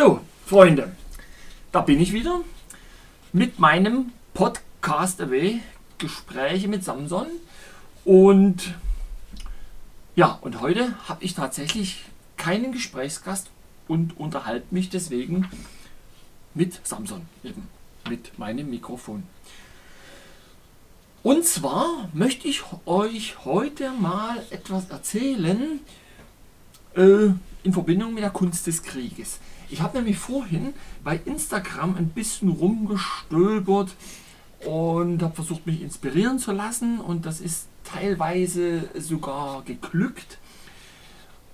So, Freunde, da bin ich wieder mit meinem Podcast Away Gespräche mit Samson. Und ja, und heute habe ich tatsächlich keinen Gesprächsgast und unterhalte mich deswegen mit Samson, eben mit meinem Mikrofon. Und zwar möchte ich euch heute mal etwas erzählen äh, in Verbindung mit der Kunst des Krieges. Ich habe nämlich vorhin bei Instagram ein bisschen rumgestöbert und habe versucht, mich inspirieren zu lassen und das ist teilweise sogar geglückt.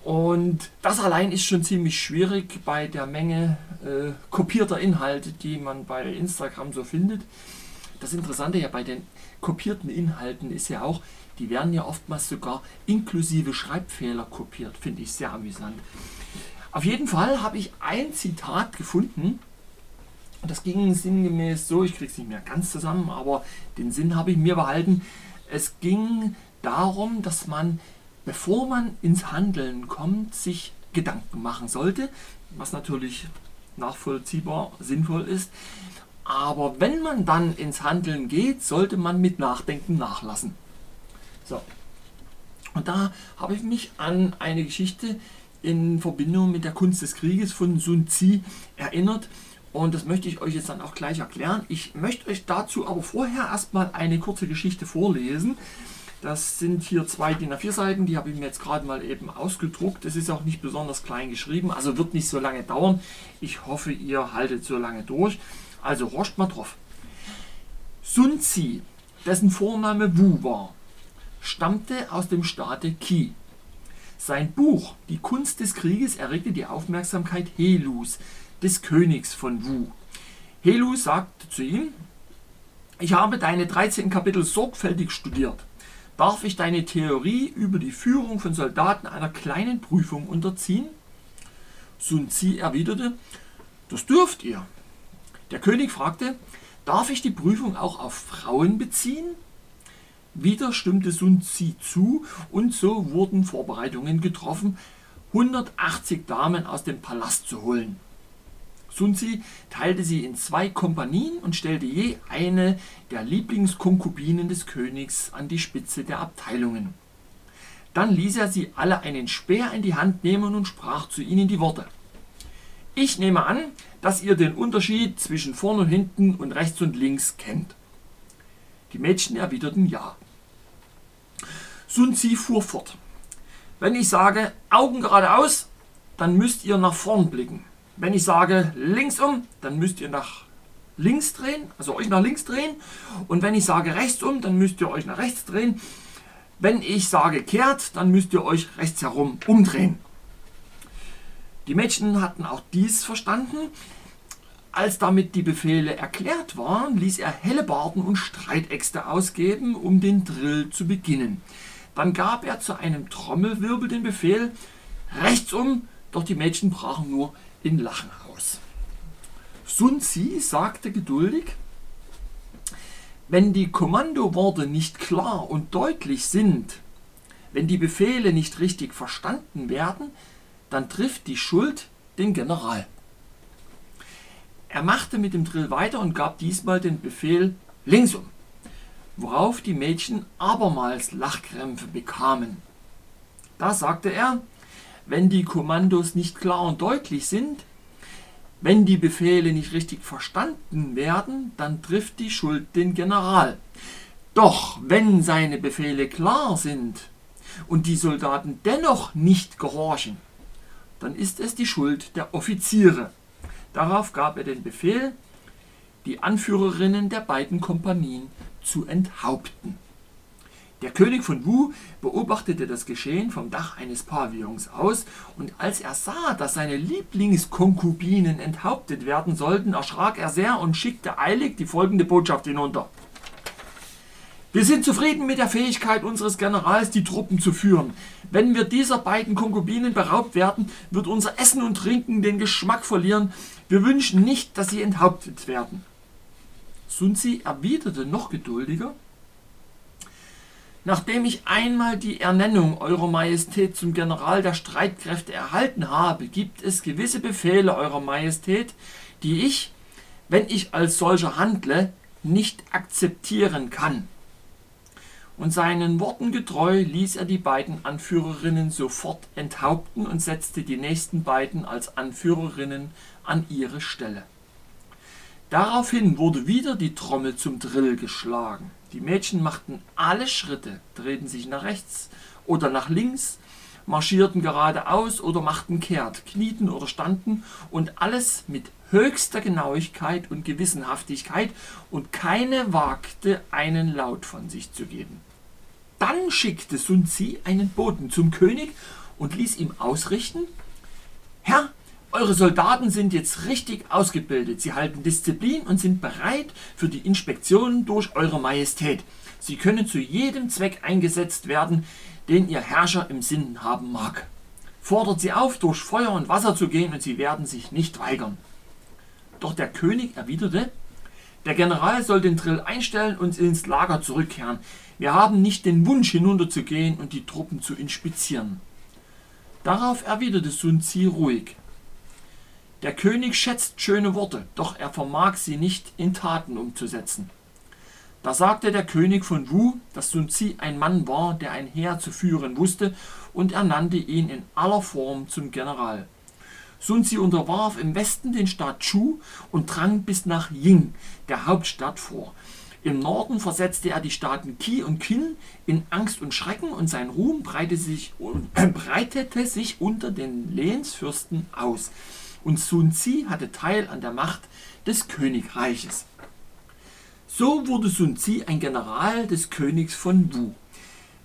Und das allein ist schon ziemlich schwierig bei der Menge äh, kopierter Inhalte, die man bei Instagram so findet. Das Interessante ja bei den kopierten Inhalten ist ja auch, die werden ja oftmals sogar inklusive Schreibfehler kopiert. Finde ich sehr amüsant. Auf jeden Fall habe ich ein Zitat gefunden. Und das ging sinngemäß so, ich kriege es nicht mehr ganz zusammen, aber den Sinn habe ich mir behalten. Es ging darum, dass man, bevor man ins Handeln kommt, sich Gedanken machen sollte, was natürlich nachvollziehbar sinnvoll ist. Aber wenn man dann ins Handeln geht, sollte man mit Nachdenken nachlassen. So. Und da habe ich mich an eine Geschichte in Verbindung mit der Kunst des Krieges von Sun Tzu erinnert. Und das möchte ich euch jetzt dann auch gleich erklären. Ich möchte euch dazu aber vorher erstmal eine kurze Geschichte vorlesen. Das sind hier zwei DIN A4 Seiten, die habe ich mir jetzt gerade mal eben ausgedruckt. Es ist auch nicht besonders klein geschrieben, also wird nicht so lange dauern. Ich hoffe, ihr haltet so lange durch. Also horcht mal drauf. Sun Tzu, dessen Vorname Wu war, stammte aus dem Staate Qi. Sein Buch Die Kunst des Krieges erregte die Aufmerksamkeit Helus, des Königs von Wu. Helu sagte zu ihm, ich habe deine 13 Kapitel sorgfältig studiert. Darf ich deine Theorie über die Führung von Soldaten einer kleinen Prüfung unterziehen? Sun Tzu erwiderte, das dürft ihr. Der König fragte, darf ich die Prüfung auch auf Frauen beziehen? Wieder stimmte Sun Tzu zu und so wurden Vorbereitungen getroffen, 180 Damen aus dem Palast zu holen. Sun Tzu teilte sie in zwei Kompanien und stellte je eine der Lieblingskonkubinen des Königs an die Spitze der Abteilungen. Dann ließ er sie alle einen Speer in die Hand nehmen und sprach zu ihnen die Worte. Ich nehme an, dass ihr den Unterschied zwischen vorn und hinten und rechts und links kennt. Die Mädchen erwiderten ja. Sun Tzu fuhr fort. Wenn ich sage Augen geradeaus, dann müsst ihr nach vorn blicken. Wenn ich sage links um, dann müsst ihr nach links drehen, also euch nach links drehen. Und wenn ich sage rechts um, dann müsst ihr euch nach rechts drehen. Wenn ich sage kehrt, dann müsst ihr euch rechts herum umdrehen. Die Mädchen hatten auch dies verstanden. Als damit die Befehle erklärt waren, ließ er Hellebarden und Streitäxte ausgeben, um den Drill zu beginnen. Dann gab er zu einem Trommelwirbel den Befehl, rechts um, doch die Mädchen brachen nur in Lachen aus. Sun Tzu sagte geduldig, wenn die Kommandoworte nicht klar und deutlich sind, wenn die Befehle nicht richtig verstanden werden, dann trifft die Schuld den General. Er machte mit dem Drill weiter und gab diesmal den Befehl linksum, worauf die Mädchen abermals Lachkrämpfe bekamen. Da sagte er, wenn die Kommandos nicht klar und deutlich sind, wenn die Befehle nicht richtig verstanden werden, dann trifft die Schuld den General. Doch wenn seine Befehle klar sind und die Soldaten dennoch nicht gehorchen, dann ist es die Schuld der Offiziere. Darauf gab er den Befehl, die Anführerinnen der beiden Kompanien zu enthaupten. Der König von Wu beobachtete das Geschehen vom Dach eines Pavillons aus, und als er sah, dass seine Lieblingskonkubinen enthauptet werden sollten, erschrak er sehr und schickte eilig die folgende Botschaft hinunter. Wir sind zufrieden mit der Fähigkeit unseres Generals, die Truppen zu führen. Wenn wir dieser beiden Konkubinen beraubt werden, wird unser Essen und Trinken den Geschmack verlieren. Wir wünschen nicht, dass sie enthauptet werden. Sun Tzu erwiderte noch geduldiger, Nachdem ich einmal die Ernennung Eurer Majestät zum General der Streitkräfte erhalten habe, gibt es gewisse Befehle Eurer Majestät, die ich, wenn ich als solcher handle, nicht akzeptieren kann. Und seinen Worten getreu ließ er die beiden Anführerinnen sofort enthaupten und setzte die nächsten beiden als Anführerinnen an ihre Stelle. Daraufhin wurde wieder die Trommel zum Drill geschlagen. Die Mädchen machten alle Schritte, drehten sich nach rechts oder nach links, marschierten geradeaus oder machten kehrt, knieten oder standen und alles mit höchster Genauigkeit und Gewissenhaftigkeit und keine wagte einen Laut von sich zu geben. Dann schickte Sun Tzu einen Boten zum König und ließ ihm ausrichten, Herr, eure Soldaten sind jetzt richtig ausgebildet. Sie halten Disziplin und sind bereit für die Inspektionen durch Eure Majestät. Sie können zu jedem Zweck eingesetzt werden, den Ihr Herrscher im Sinn haben mag. Fordert sie auf, durch Feuer und Wasser zu gehen, und sie werden sich nicht weigern. Doch der König erwiderte, der General soll den Drill einstellen und ins Lager zurückkehren. Wir haben nicht den Wunsch, hinunterzugehen und die Truppen zu inspizieren. Darauf erwiderte Sun Tzu ruhig. Der König schätzt schöne Worte, doch er vermag sie nicht in Taten umzusetzen. Da sagte der König von Wu, dass Sun Tzu ein Mann war, der ein Heer zu führen wusste, und er nannte ihn in aller Form zum General. Sun Tzu unterwarf im Westen den Staat Chu und drang bis nach Ying, der Hauptstadt, vor. Im Norden versetzte er die Staaten Qi und Qin in Angst und Schrecken und sein Ruhm breitete sich, breitete sich unter den Lehnsfürsten aus und Sun Tzu hatte Teil an der Macht des Königreiches. So wurde Sun Tzu ein General des Königs von Wu.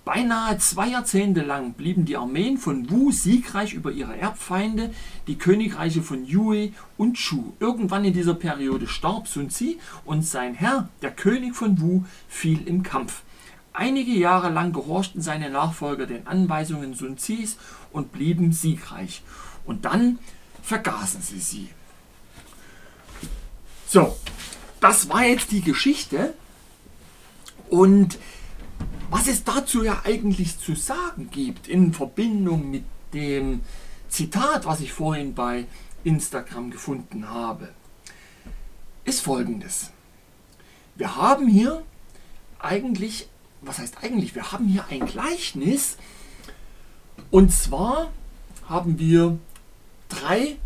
Beinahe zwei Jahrzehnte lang blieben die Armeen von Wu siegreich über ihre Erbfeinde, die Königreiche von Yue und Chu. Irgendwann in dieser Periode starb Sun Tzu und sein Herr, der König von Wu, fiel im Kampf. Einige Jahre lang gehorchten seine Nachfolger den Anweisungen Sun Tzus und blieben siegreich. Und dann vergaßen sie sie. So, das war jetzt die Geschichte. Und was es dazu ja eigentlich zu sagen gibt in Verbindung mit dem Zitat, was ich vorhin bei Instagram gefunden habe, ist folgendes. Wir haben hier eigentlich, was heißt eigentlich, wir haben hier ein Gleichnis. Und zwar haben wir drei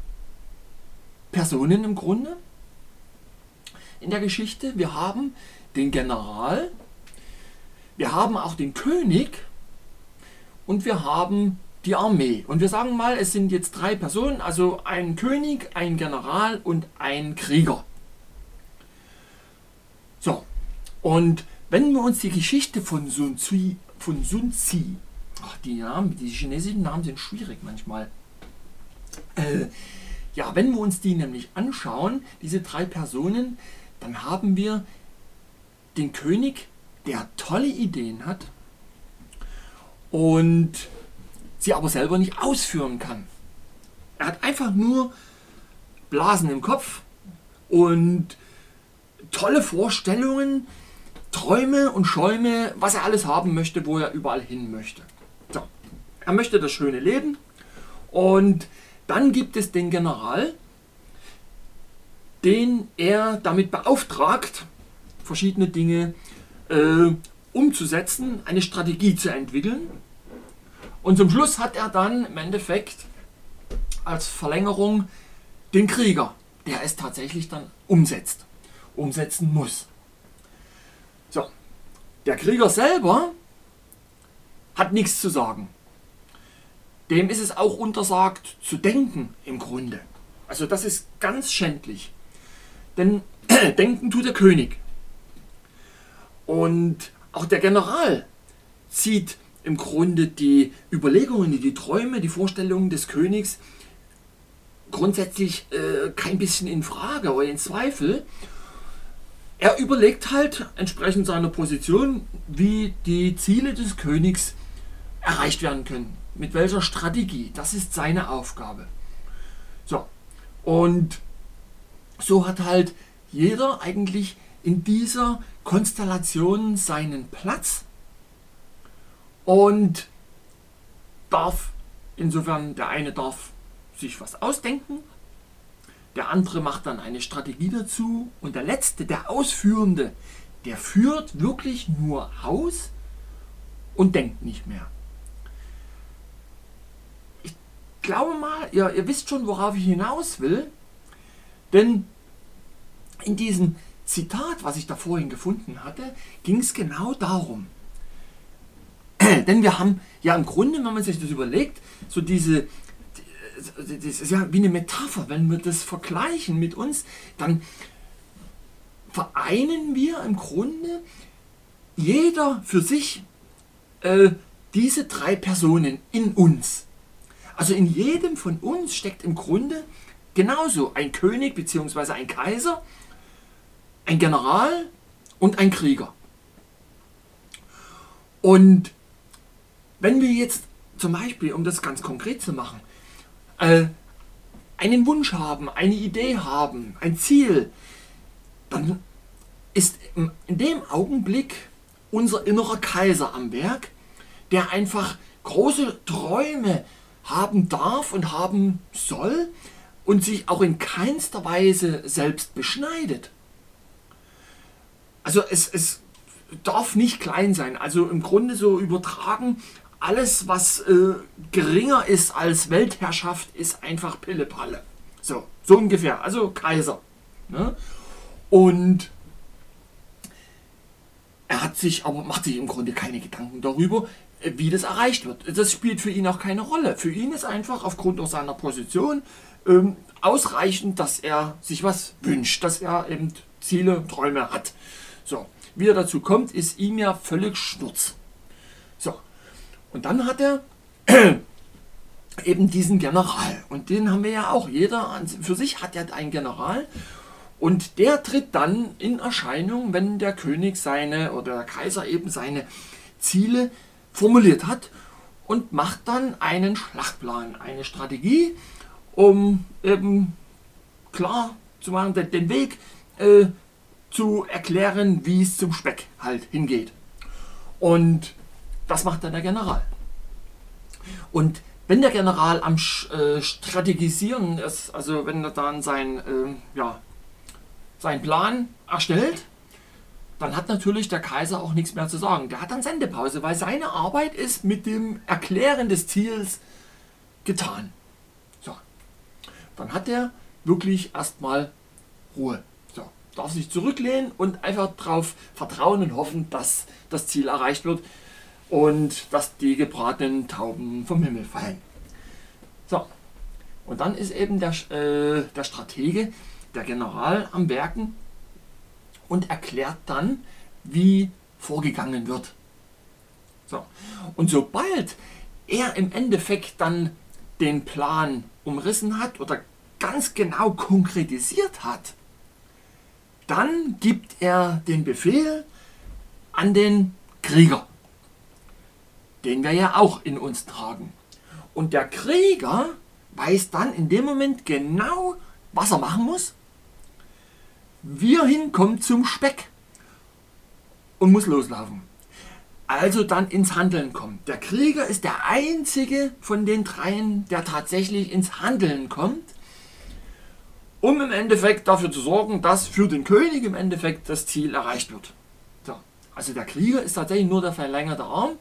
Personen im Grunde in der Geschichte. Wir haben den General, wir haben auch den König und wir haben die Armee. Und wir sagen mal, es sind jetzt drei Personen, also ein König, ein General und ein Krieger. So, und wenn wir uns die Geschichte von Sun Tzu, von Sun Tzu, ach, die Namen, die chinesischen Namen sind schwierig manchmal, äh, ja, wenn wir uns die nämlich anschauen, diese drei Personen, dann haben wir den König, der tolle Ideen hat und sie aber selber nicht ausführen kann. Er hat einfach nur Blasen im Kopf und tolle Vorstellungen, Träume und Schäume, was er alles haben möchte, wo er überall hin möchte. So. Er möchte das schöne Leben und dann gibt es den General, den er damit beauftragt, verschiedene Dinge äh, umzusetzen, eine Strategie zu entwickeln. Und zum Schluss hat er dann im Endeffekt als Verlängerung den Krieger, der es tatsächlich dann umsetzt, umsetzen muss. So, der Krieger selber hat nichts zu sagen dem ist es auch untersagt zu denken im Grunde. Also das ist ganz schändlich. Denn denken tut der König. Und auch der General zieht im Grunde die Überlegungen, die Träume, die Vorstellungen des Königs grundsätzlich äh, kein bisschen in Frage oder in Zweifel. Er überlegt halt entsprechend seiner Position, wie die Ziele des Königs erreicht werden können mit welcher Strategie. Das ist seine Aufgabe. So, und so hat halt jeder eigentlich in dieser Konstellation seinen Platz und darf insofern, der eine darf sich was ausdenken, der andere macht dann eine Strategie dazu und der letzte, der Ausführende, der führt wirklich nur aus und denkt nicht mehr. Ich glaube mal, ihr, ihr wisst schon, worauf ich hinaus will, denn in diesem Zitat, was ich da vorhin gefunden hatte, ging es genau darum. Denn wir haben ja im Grunde, wenn man sich das überlegt, so diese, das ist ja wie eine Metapher, wenn wir das vergleichen mit uns, dann vereinen wir im Grunde jeder für sich äh, diese drei Personen in uns. Also in jedem von uns steckt im Grunde genauso ein König bzw. ein Kaiser, ein General und ein Krieger. Und wenn wir jetzt zum Beispiel, um das ganz konkret zu machen, äh, einen Wunsch haben, eine Idee haben, ein Ziel, dann ist in dem Augenblick unser innerer Kaiser am Werk, der einfach große Träume haben darf und haben soll und sich auch in keinster Weise selbst beschneidet. Also es, es darf nicht klein sein. Also im Grunde so übertragen, alles, was äh, geringer ist als Weltherrschaft, ist einfach Pillepalle. So, so ungefähr. Also Kaiser. Ne? Und er hat sich, aber macht sich im Grunde keine Gedanken darüber, wie das erreicht wird. Das spielt für ihn auch keine Rolle. Für ihn ist einfach aufgrund auch seiner Position ähm, ausreichend, dass er sich was wünscht, dass er eben Ziele, Träume hat. So, wie er dazu kommt, ist ihm ja völlig Schnurz. Und dann hat er eben diesen General. Und den haben wir ja auch. Jeder für sich hat ja einen General. Und der tritt dann in Erscheinung, wenn der König seine oder der Kaiser eben seine Ziele formuliert hat und macht dann einen Schlachtplan, eine Strategie, um eben klar zu machen, den Weg äh, zu erklären, wie es zum Speck halt hingeht. Und das macht dann der General. Und wenn der General am äh, Strategisieren ist, also wenn er dann sein, äh, ja, seinen Plan erstellt, dann hat natürlich der Kaiser auch nichts mehr zu sagen. Der hat dann Sendepause, weil seine Arbeit ist mit dem Erklären des Ziels getan. So. Dann hat er wirklich erstmal Ruhe. So. Darf sich zurücklehnen und einfach darauf vertrauen und hoffen, dass das Ziel erreicht wird und dass die gebratenen Tauben vom Himmel fallen. So, und dann ist eben der, äh, der Stratege, der General am Werken und erklärt dann, wie vorgegangen wird. So. Und sobald er im Endeffekt dann den Plan umrissen hat oder ganz genau konkretisiert hat, dann gibt er den Befehl an den Krieger den wir ja auch in uns tragen. Und der Krieger weiß dann in dem Moment genau, was er machen muss. Wie er hinkommt zum Speck und muss loslaufen. Also dann ins Handeln kommt. Der Krieger ist der einzige von den dreien, der tatsächlich ins Handeln kommt, um im Endeffekt dafür zu sorgen, dass für den König im Endeffekt das Ziel erreicht wird. So. Also der Krieger ist tatsächlich nur der verlängerte Arm,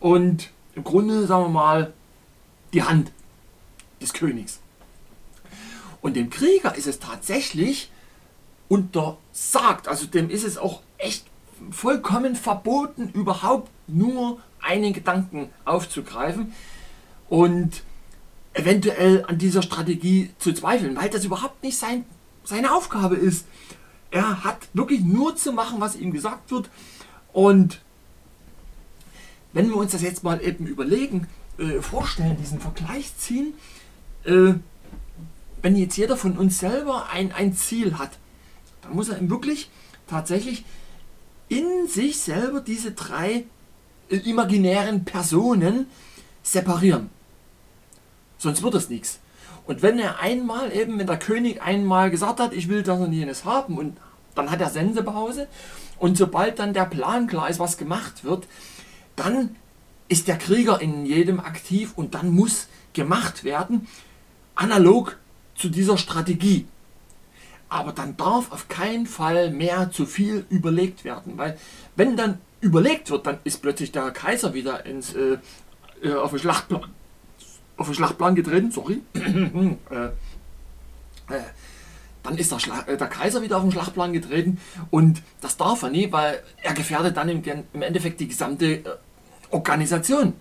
und im Grunde, sagen wir mal, die Hand des Königs. Und dem Krieger ist es tatsächlich untersagt, also dem ist es auch echt vollkommen verboten, überhaupt nur einen Gedanken aufzugreifen und eventuell an dieser Strategie zu zweifeln, weil das überhaupt nicht sein, seine Aufgabe ist. Er hat wirklich nur zu machen, was ihm gesagt wird und wenn wir uns das jetzt mal eben überlegen, äh, vorstellen, diesen Vergleich ziehen, äh, wenn jetzt jeder von uns selber ein, ein Ziel hat, dann muss er wirklich tatsächlich in sich selber diese drei äh, imaginären Personen separieren. Sonst wird es nichts. Und wenn er einmal eben, wenn der König einmal gesagt hat, ich will das und jenes haben, und dann hat er Sensepause, und sobald dann der Plan klar ist, was gemacht wird, dann ist der Krieger in jedem aktiv und dann muss gemacht werden, analog zu dieser Strategie. Aber dann darf auf keinen Fall mehr zu viel überlegt werden, weil wenn dann überlegt wird, dann ist plötzlich der Kaiser wieder ins, äh, äh auf, den Schlachtplan, auf den Schlachtplan getreten, sorry. äh, äh, dann ist der, äh, der, Kaiser wieder auf den Schlachtplan getreten und das darf er nie, weil er gefährdet dann im, im Endeffekt die gesamte äh, Organisation.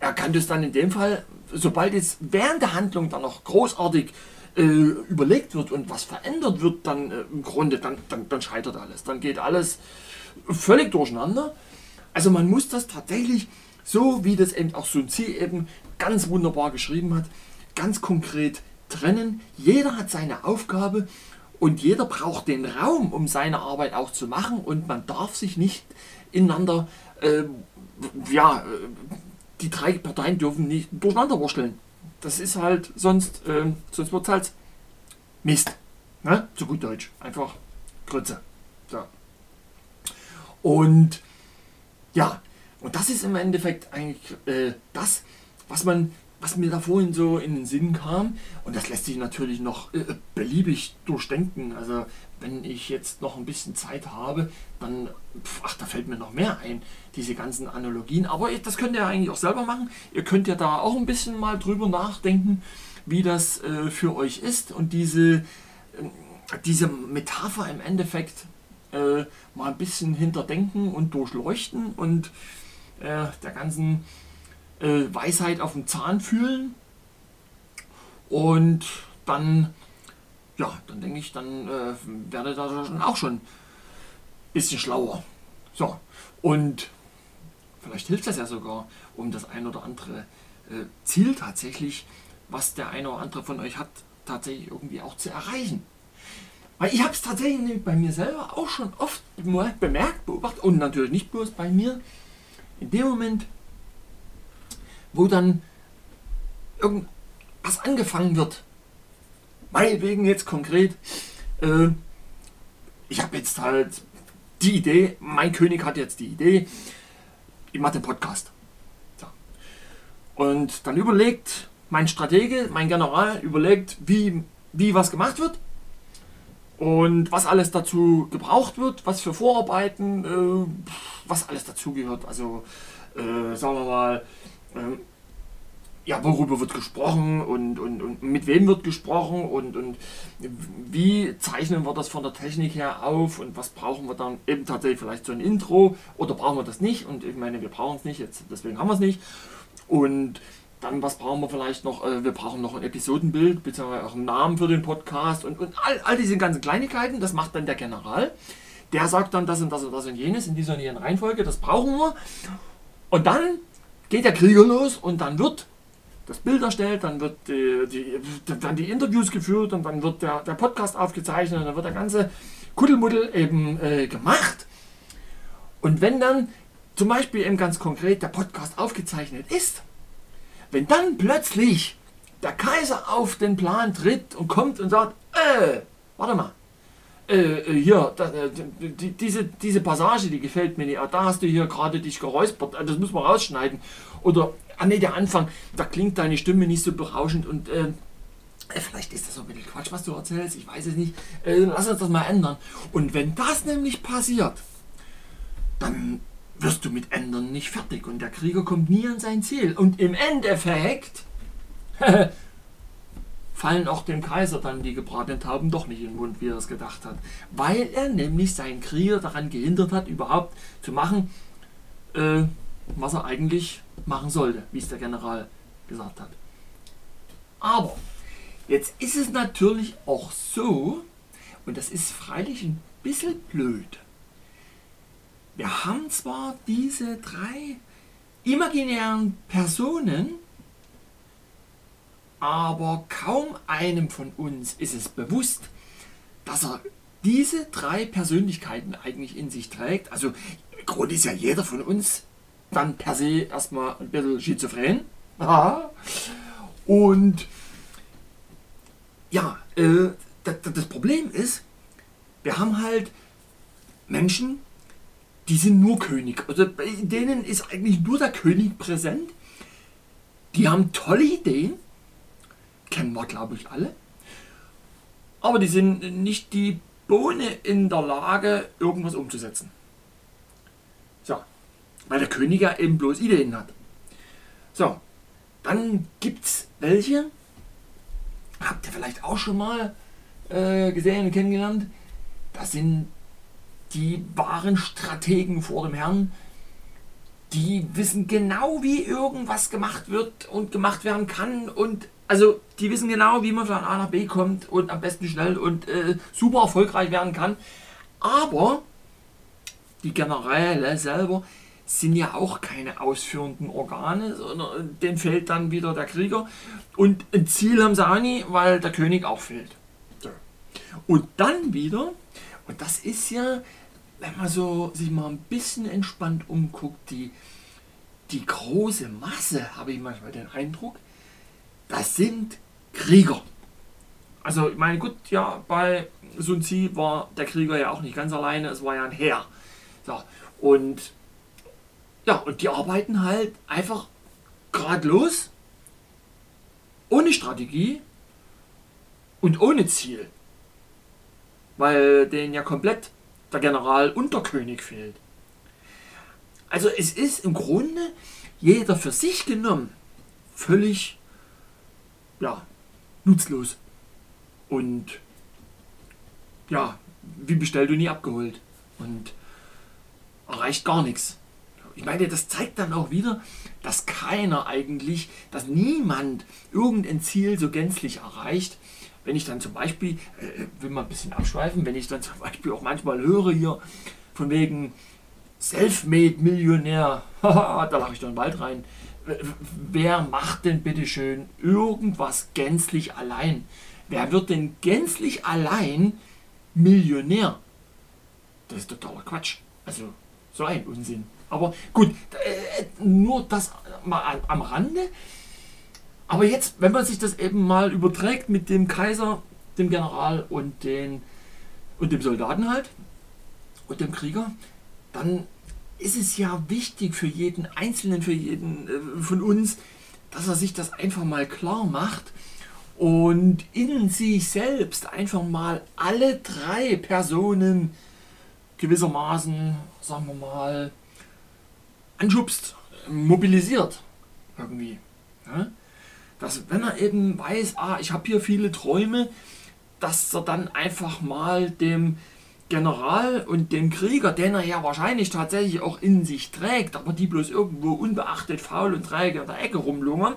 Er kann das dann in dem Fall, sobald es während der Handlung dann noch großartig äh, überlegt wird und was verändert wird, dann äh, im Grunde, dann, dann, dann scheitert alles. Dann geht alles völlig durcheinander. Also man muss das tatsächlich, so wie das eben auch Sun Tzu eben ganz wunderbar geschrieben hat, ganz konkret trennen. Jeder hat seine Aufgabe und jeder braucht den Raum, um seine Arbeit auch zu machen und man darf sich nicht ineinander, äh, ja, äh, die drei Parteien dürfen nicht durcheinander wursteln. Das ist halt, sonst, äh, sonst wird halt Mist. Ne? Zu gut Deutsch. Einfach Grütze. So. Und ja, und das ist im Endeffekt eigentlich äh, das, was man was mir da vorhin so in den Sinn kam. Und das lässt sich natürlich noch äh, beliebig durchdenken. Also wenn ich jetzt noch ein bisschen Zeit habe, dann, pf, ach, da fällt mir noch mehr ein, diese ganzen Analogien. Aber das könnt ihr eigentlich auch selber machen. Ihr könnt ja da auch ein bisschen mal drüber nachdenken, wie das äh, für euch ist. Und diese, äh, diese Metapher im Endeffekt äh, mal ein bisschen hinterdenken und durchleuchten und äh, der ganzen äh, Weisheit auf dem Zahn fühlen. Und dann, ja, dann denke ich, dann äh, werde da auch schon ein bisschen schlauer. So, und vielleicht hilft das ja sogar, um das ein oder andere äh, Ziel tatsächlich, was der eine oder andere von euch hat, tatsächlich irgendwie auch zu erreichen. Weil ich habe es tatsächlich bei mir selber auch schon oft bemerkt, beobachtet und natürlich nicht bloß bei mir. In dem Moment, wo dann irgendwas angefangen wird. Meinetwegen jetzt konkret, äh, ich habe jetzt halt die Idee, mein König hat jetzt die Idee, ich mache den Podcast. So. Und dann überlegt mein Stratege, mein General, überlegt, wie, wie was gemacht wird und was alles dazu gebraucht wird, was für Vorarbeiten, äh, was alles dazugehört. Also äh, sagen wir mal, ähm, ja, worüber wird gesprochen und, und, und mit wem wird gesprochen und, und wie zeichnen wir das von der Technik her auf und was brauchen wir dann eben tatsächlich vielleicht so ein Intro oder brauchen wir das nicht? Und ich meine, wir brauchen es nicht, jetzt, deswegen haben wir es nicht. Und dann was brauchen wir vielleicht noch, äh, wir brauchen noch ein Episodenbild beziehungsweise auch einen Namen für den Podcast und, und all, all diese ganzen Kleinigkeiten, das macht dann der General, der sagt dann das und das und das und jenes in dieser und jenen Reihenfolge, das brauchen wir. Und dann geht der Krieger los und dann wird das Bild erstellt, dann wird die, die, dann die Interviews geführt und dann wird der, der Podcast aufgezeichnet und dann wird der ganze Kuddelmuddel eben äh, gemacht. Und wenn dann zum Beispiel eben ganz konkret der Podcast aufgezeichnet ist, wenn dann plötzlich der Kaiser auf den Plan tritt und kommt und sagt, äh, warte mal, äh, äh hier, da, äh, die, diese, diese Passage, die gefällt mir nicht, ah, da hast du hier gerade dich geräuspert, das muss man rausschneiden. Oder ah nee, der Anfang, da klingt deine Stimme nicht so berauschend und äh, äh, vielleicht ist das so ein bisschen Quatsch, was du erzählst, ich weiß es nicht. Äh, lass uns das mal ändern. Und wenn das nämlich passiert, dann wirst du mit Ändern nicht fertig und der Krieger kommt nie an sein Ziel. Und im Endeffekt fallen auch dem Kaiser dann die gebratenen Tauben doch nicht in den Mund, wie er es gedacht hat. Weil er nämlich seinen Krieger daran gehindert hat, überhaupt zu machen, äh, was er eigentlich machen sollte, wie es der General gesagt hat. Aber jetzt ist es natürlich auch so, und das ist freilich ein bisschen blöd. Wir haben zwar diese drei imaginären Personen, aber kaum einem von uns ist es bewusst, dass er diese drei Persönlichkeiten eigentlich in sich trägt. Also im Grunde ist ja jeder von uns dann per se erstmal ein bisschen schizophren. Und ja, äh, das, das Problem ist, wir haben halt Menschen, die sind nur König. Also bei denen ist eigentlich nur der König präsent. Die haben tolle Ideen. Kennen wir, glaube ich, alle. Aber die sind nicht die Bohne in der Lage, irgendwas umzusetzen. So. Weil der König ja eben bloß Ideen hat. So. Dann gibt es welche, habt ihr vielleicht auch schon mal äh, gesehen und kennengelernt, das sind die wahren Strategen vor dem Herrn, die wissen genau, wie irgendwas gemacht wird und gemacht werden kann und also die wissen genau, wie man von A nach B kommt und am besten schnell und äh, super erfolgreich werden kann. Aber die Generäle selber sind ja auch keine ausführenden Organe, sondern denen fehlt dann wieder der Krieger. Und ein Ziel haben sie auch nie, weil der König auch fehlt. Und dann wieder, und das ist ja, wenn man so sich mal ein bisschen entspannt umguckt, die, die große Masse, habe ich manchmal den Eindruck, das sind Krieger. Also, ich meine, gut, ja, bei Sun Tzu war der Krieger ja auch nicht ganz alleine, es war ja ein Heer. So, und ja, und die arbeiten halt einfach gradlos, ohne Strategie und ohne Ziel. Weil denen ja komplett der General und fehlt. Also es ist im Grunde jeder für sich genommen völlig ja, nutzlos. Und ja, wie bestellt du nie abgeholt. Und erreicht gar nichts. Ich meine, das zeigt dann auch wieder, dass keiner eigentlich, dass niemand irgendein Ziel so gänzlich erreicht. Wenn ich dann zum Beispiel, äh, will mal ein bisschen abschweifen, wenn ich dann zum Beispiel auch manchmal höre hier von wegen Selfmade-Millionär, da lache ich doch in den Wald rein. Wer macht denn bitte schön irgendwas gänzlich allein? Wer wird denn gänzlich allein Millionär? Das ist totaler Quatsch. Also so ein Unsinn. Aber gut, äh, nur das mal am Rande. Aber jetzt, wenn man sich das eben mal überträgt mit dem Kaiser, dem General und, den, und dem Soldaten halt und dem Krieger, dann ist es ja wichtig für jeden Einzelnen, für jeden äh, von uns, dass er sich das einfach mal klar macht und in sich selbst einfach mal alle drei Personen gewissermaßen, sagen wir mal, anschubst, mobilisiert irgendwie. Ja? Dass wenn er eben weiß, ah, ich habe hier viele Träume, dass er dann einfach mal dem General und dem Krieger, den er ja wahrscheinlich tatsächlich auch in sich trägt, aber die bloß irgendwo unbeachtet faul und träge in der Ecke rumlungern,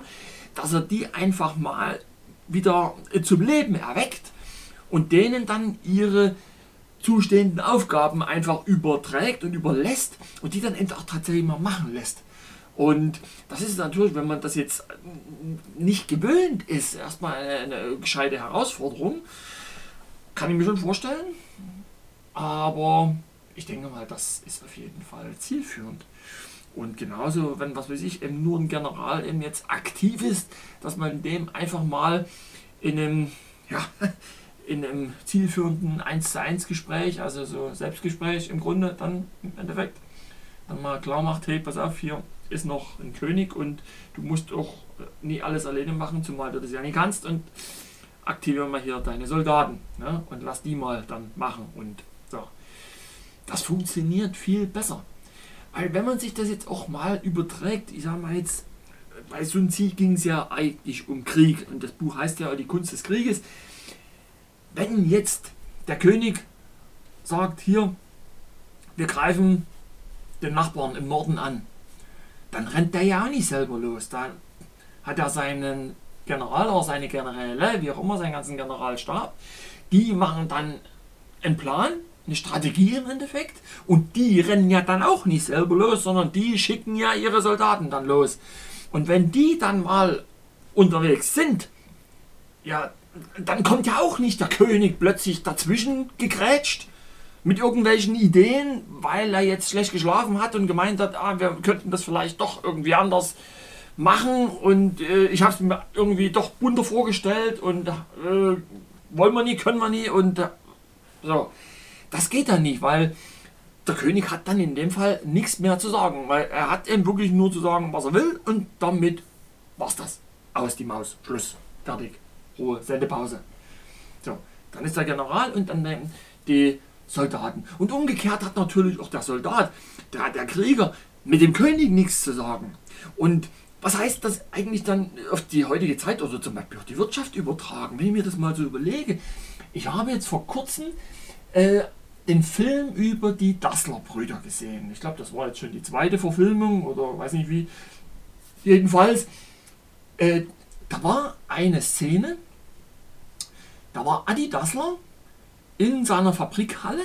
dass er die einfach mal wieder zum Leben erweckt und denen dann ihre zustehenden Aufgaben einfach überträgt und überlässt und die dann eben auch tatsächlich mal machen lässt. Und das ist natürlich, wenn man das jetzt nicht gewöhnt ist, erstmal eine, eine gescheite Herausforderung. Kann ich mir schon vorstellen. Aber ich denke mal, das ist auf jeden Fall zielführend. Und genauso, wenn, was weiß ich, eben nur ein General eben jetzt aktiv ist, dass man dem einfach mal in einem, ja, in einem zielführenden 1 zu 1 Gespräch, also so Selbstgespräch im Grunde dann im Endeffekt, dann mal klar macht, hey, pass auf, hier ist noch ein König und du musst auch nie alles alleine machen, zumal du das ja nicht kannst und aktiviere mal hier deine Soldaten ne, und lass die mal dann machen und so. Das funktioniert viel besser. Weil wenn man sich das jetzt auch mal überträgt, ich sage mal jetzt, bei Sun Tzu ging es ja eigentlich um Krieg und das Buch heißt ja die Kunst des Krieges wenn jetzt der König sagt, hier, wir greifen den Nachbarn im Norden an, dann rennt der ja auch nicht selber los. Dann hat er seinen General oder seine Generäle, wie auch immer, seinen ganzen Generalstab, die machen dann einen Plan, eine Strategie im Endeffekt und die rennen ja dann auch nicht selber los, sondern die schicken ja ihre Soldaten dann los. Und wenn die dann mal unterwegs sind, ja, dann kommt ja auch nicht der König plötzlich dazwischen gegrätscht mit irgendwelchen Ideen, weil er jetzt schlecht geschlafen hat und gemeint hat, ah, wir könnten das vielleicht doch irgendwie anders machen und äh, ich habe es mir irgendwie doch bunter vorgestellt und äh, wollen wir nie, können wir nie und äh, so. Das geht dann nicht, weil der König hat dann in dem Fall nichts mehr zu sagen, weil er hat eben wirklich nur zu sagen, was er will und damit war's das. Aus die Maus. Schluss. Fertig. Ruhe. Sendepause. So, dann ist der General und dann die Soldaten. Und umgekehrt hat natürlich auch der Soldat, der, der Krieger, mit dem König nichts zu sagen. Und was heißt das eigentlich dann auf die heutige Zeit oder zum Beispiel auf die Wirtschaft übertragen? Wenn ich mir das mal so überlege, ich habe jetzt vor kurzem äh, den Film über die Dassler-Brüder gesehen. Ich glaube, das war jetzt schon die zweite Verfilmung oder weiß nicht wie. Jedenfalls, äh, da war eine Szene, da war Adi Dassler in seiner Fabrikhalle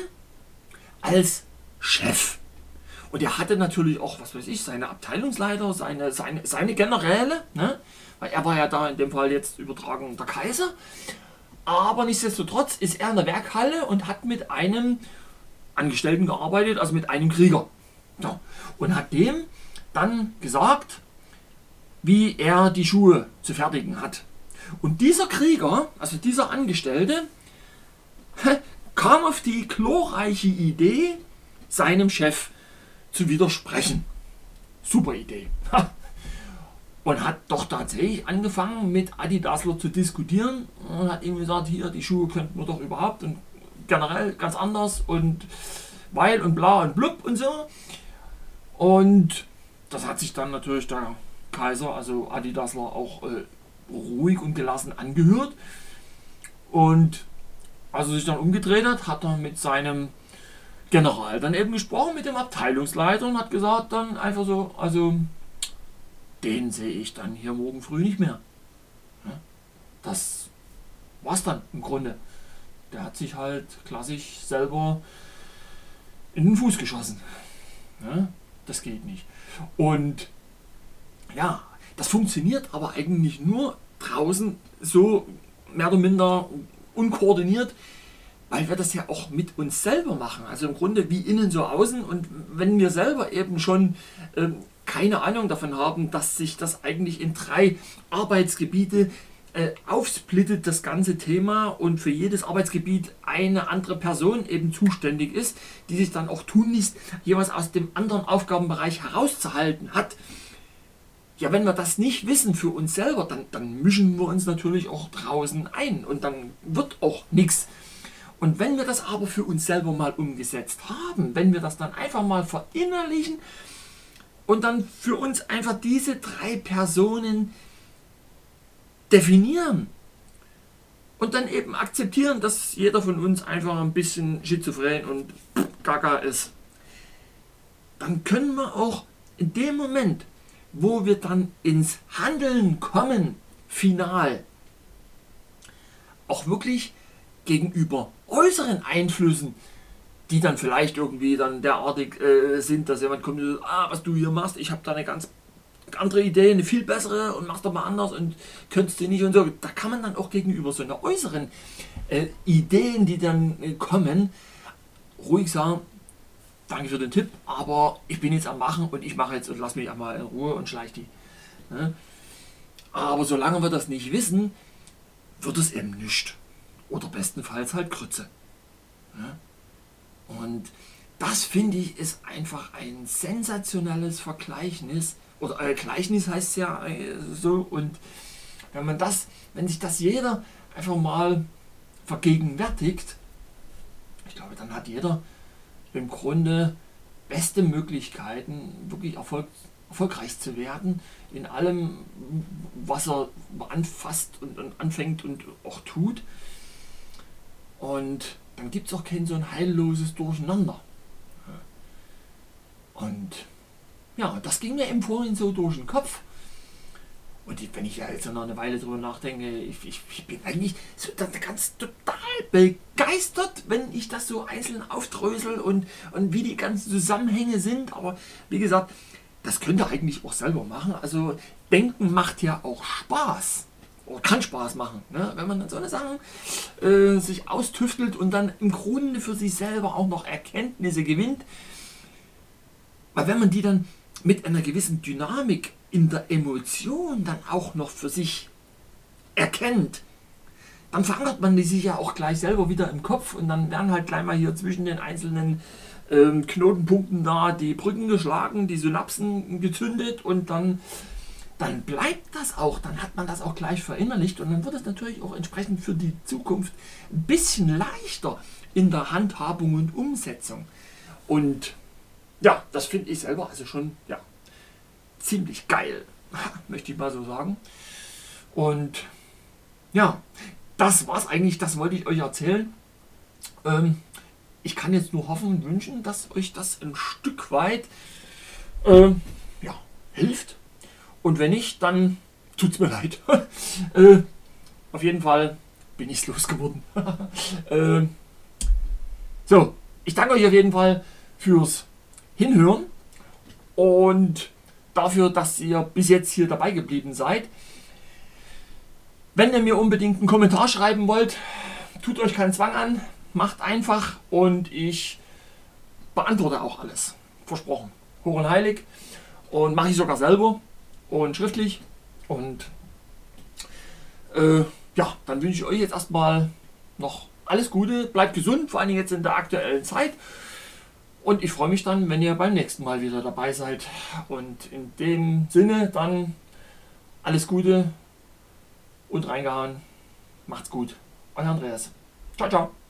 als Chef. Und er hatte natürlich auch, was weiß ich, seine Abteilungsleiter, seine, seine, seine Generäle, ne? weil er war ja da in dem Fall jetzt übertragen der Kaiser. Aber nichtsdestotrotz ist er in der Werkhalle und hat mit einem Angestellten gearbeitet, also mit einem Krieger. Ja. Und hat dem dann gesagt, wie er die Schuhe zu fertigen hat. Und dieser Krieger, also dieser Angestellte, kam auf die glorreiche Idee, seinem Chef zu widersprechen. Super Idee. Und hat doch tatsächlich angefangen mit Adidasler zu diskutieren und hat ihm gesagt, hier, die Schuhe könnten wir doch überhaupt und generell ganz anders und weil und bla und blub und so. Und das hat sich dann natürlich der Kaiser, also Adidasler, auch äh, ruhig und gelassen angehört. Und als er sich dann umgedreht hat, hat er mit seinem General dann eben gesprochen, mit dem Abteilungsleiter und hat gesagt dann einfach so, also den sehe ich dann hier morgen früh nicht mehr. Das war's dann im Grunde. Der hat sich halt klassisch selber in den Fuß geschossen. Das geht nicht. Und ja, das funktioniert aber eigentlich nur draußen so mehr oder minder unkoordiniert, weil wir das ja auch mit uns selber machen. Also im Grunde wie innen so außen. Und wenn wir selber eben schon ähm, keine Ahnung davon haben, dass sich das eigentlich in drei Arbeitsgebiete äh, aufsplittet, das ganze Thema, und für jedes Arbeitsgebiet eine andere Person eben zuständig ist, die sich dann auch tunlichst jeweils aus dem anderen Aufgabenbereich herauszuhalten hat. Ja, wenn wir das nicht wissen für uns selber, dann, dann mischen wir uns natürlich auch draußen ein und dann wird auch nichts. Und wenn wir das aber für uns selber mal umgesetzt haben, wenn wir das dann einfach mal verinnerlichen und dann für uns einfach diese drei Personen definieren und dann eben akzeptieren, dass jeder von uns einfach ein bisschen schizophren und gaga ist, dann können wir auch in dem Moment, wo wir dann ins Handeln kommen, final, auch wirklich gegenüber äußeren Einflüssen, die dann vielleicht irgendwie dann derartig äh, sind, dass jemand kommt und sagt, ah, was du hier machst, ich habe da eine ganz andere Idee, eine viel bessere und machst doch mal anders und könntest du nicht und so. Da kann man dann auch gegenüber so einer äußeren äh, Ideen, die dann äh, kommen, ruhig sagen, danke für den Tipp, aber ich bin jetzt am Machen und ich mache jetzt und lass mich einmal in Ruhe und schleich die. Ne? Aber solange wir das nicht wissen, wird es eben nicht. Oder bestenfalls halt Krütze. Ne? Und das finde ich ist einfach ein sensationelles Vergleichnis. Oder äh, Gleichnis heißt es ja äh, so. Und wenn man das, wenn sich das jeder einfach mal vergegenwärtigt, ich glaube, dann hat jeder im Grunde beste Möglichkeiten, wirklich Erfolg, erfolgreich zu werden in allem, was er anfasst und, und anfängt und auch tut. Und dann gibt es auch kein so ein heilloses Durcheinander. Und ja, das ging mir im Vorhin so durch den Kopf. Und wenn ich jetzt noch eine Weile drüber nachdenke, ich, ich, ich bin eigentlich so ganz total begeistert, wenn ich das so einzeln aufdrösel und, und wie die ganzen Zusammenhänge sind. Aber wie gesagt, das könnt ihr eigentlich auch selber machen. Also Denken macht ja auch Spaß. Oder kann Spaß machen, ne? wenn man dann so eine Sachen äh, sich austüftelt und dann im Grunde für sich selber auch noch Erkenntnisse gewinnt. Weil wenn man die dann mit einer gewissen Dynamik in der Emotion dann auch noch für sich erkennt, dann verankert man die sich ja auch gleich selber wieder im Kopf und dann werden halt gleich mal hier zwischen den einzelnen ähm, Knotenpunkten da die Brücken geschlagen, die Synapsen gezündet und dann, dann bleibt das auch, dann hat man das auch gleich verinnerlicht und dann wird es natürlich auch entsprechend für die Zukunft ein bisschen leichter in der Handhabung und Umsetzung. Und ja, das finde ich selber also schon ja, ziemlich geil, möchte ich mal so sagen. Und ja, das war's eigentlich, das wollte ich euch erzählen. Ähm, ich kann jetzt nur hoffen und wünschen, dass euch das ein Stück weit äh, ja, hilft. Und wenn nicht, dann tut es mir leid. äh, auf jeden Fall bin ich es losgeworden. äh, so, ich danke euch auf jeden Fall fürs Hinhören und dafür, dass ihr bis jetzt hier dabei geblieben seid. Wenn ihr mir unbedingt einen Kommentar schreiben wollt, tut euch keinen Zwang an, macht einfach und ich beantworte auch alles. Versprochen. Hoch und heilig. Und mache ich sogar selber und schriftlich. Und äh, ja, dann wünsche ich euch jetzt erstmal noch alles Gute. Bleibt gesund, vor allem jetzt in der aktuellen Zeit. Und ich freue mich dann, wenn ihr beim nächsten Mal wieder dabei seid. Und in dem Sinne dann alles Gute und reingehauen. Macht's gut. Euer Andreas. Ciao, ciao.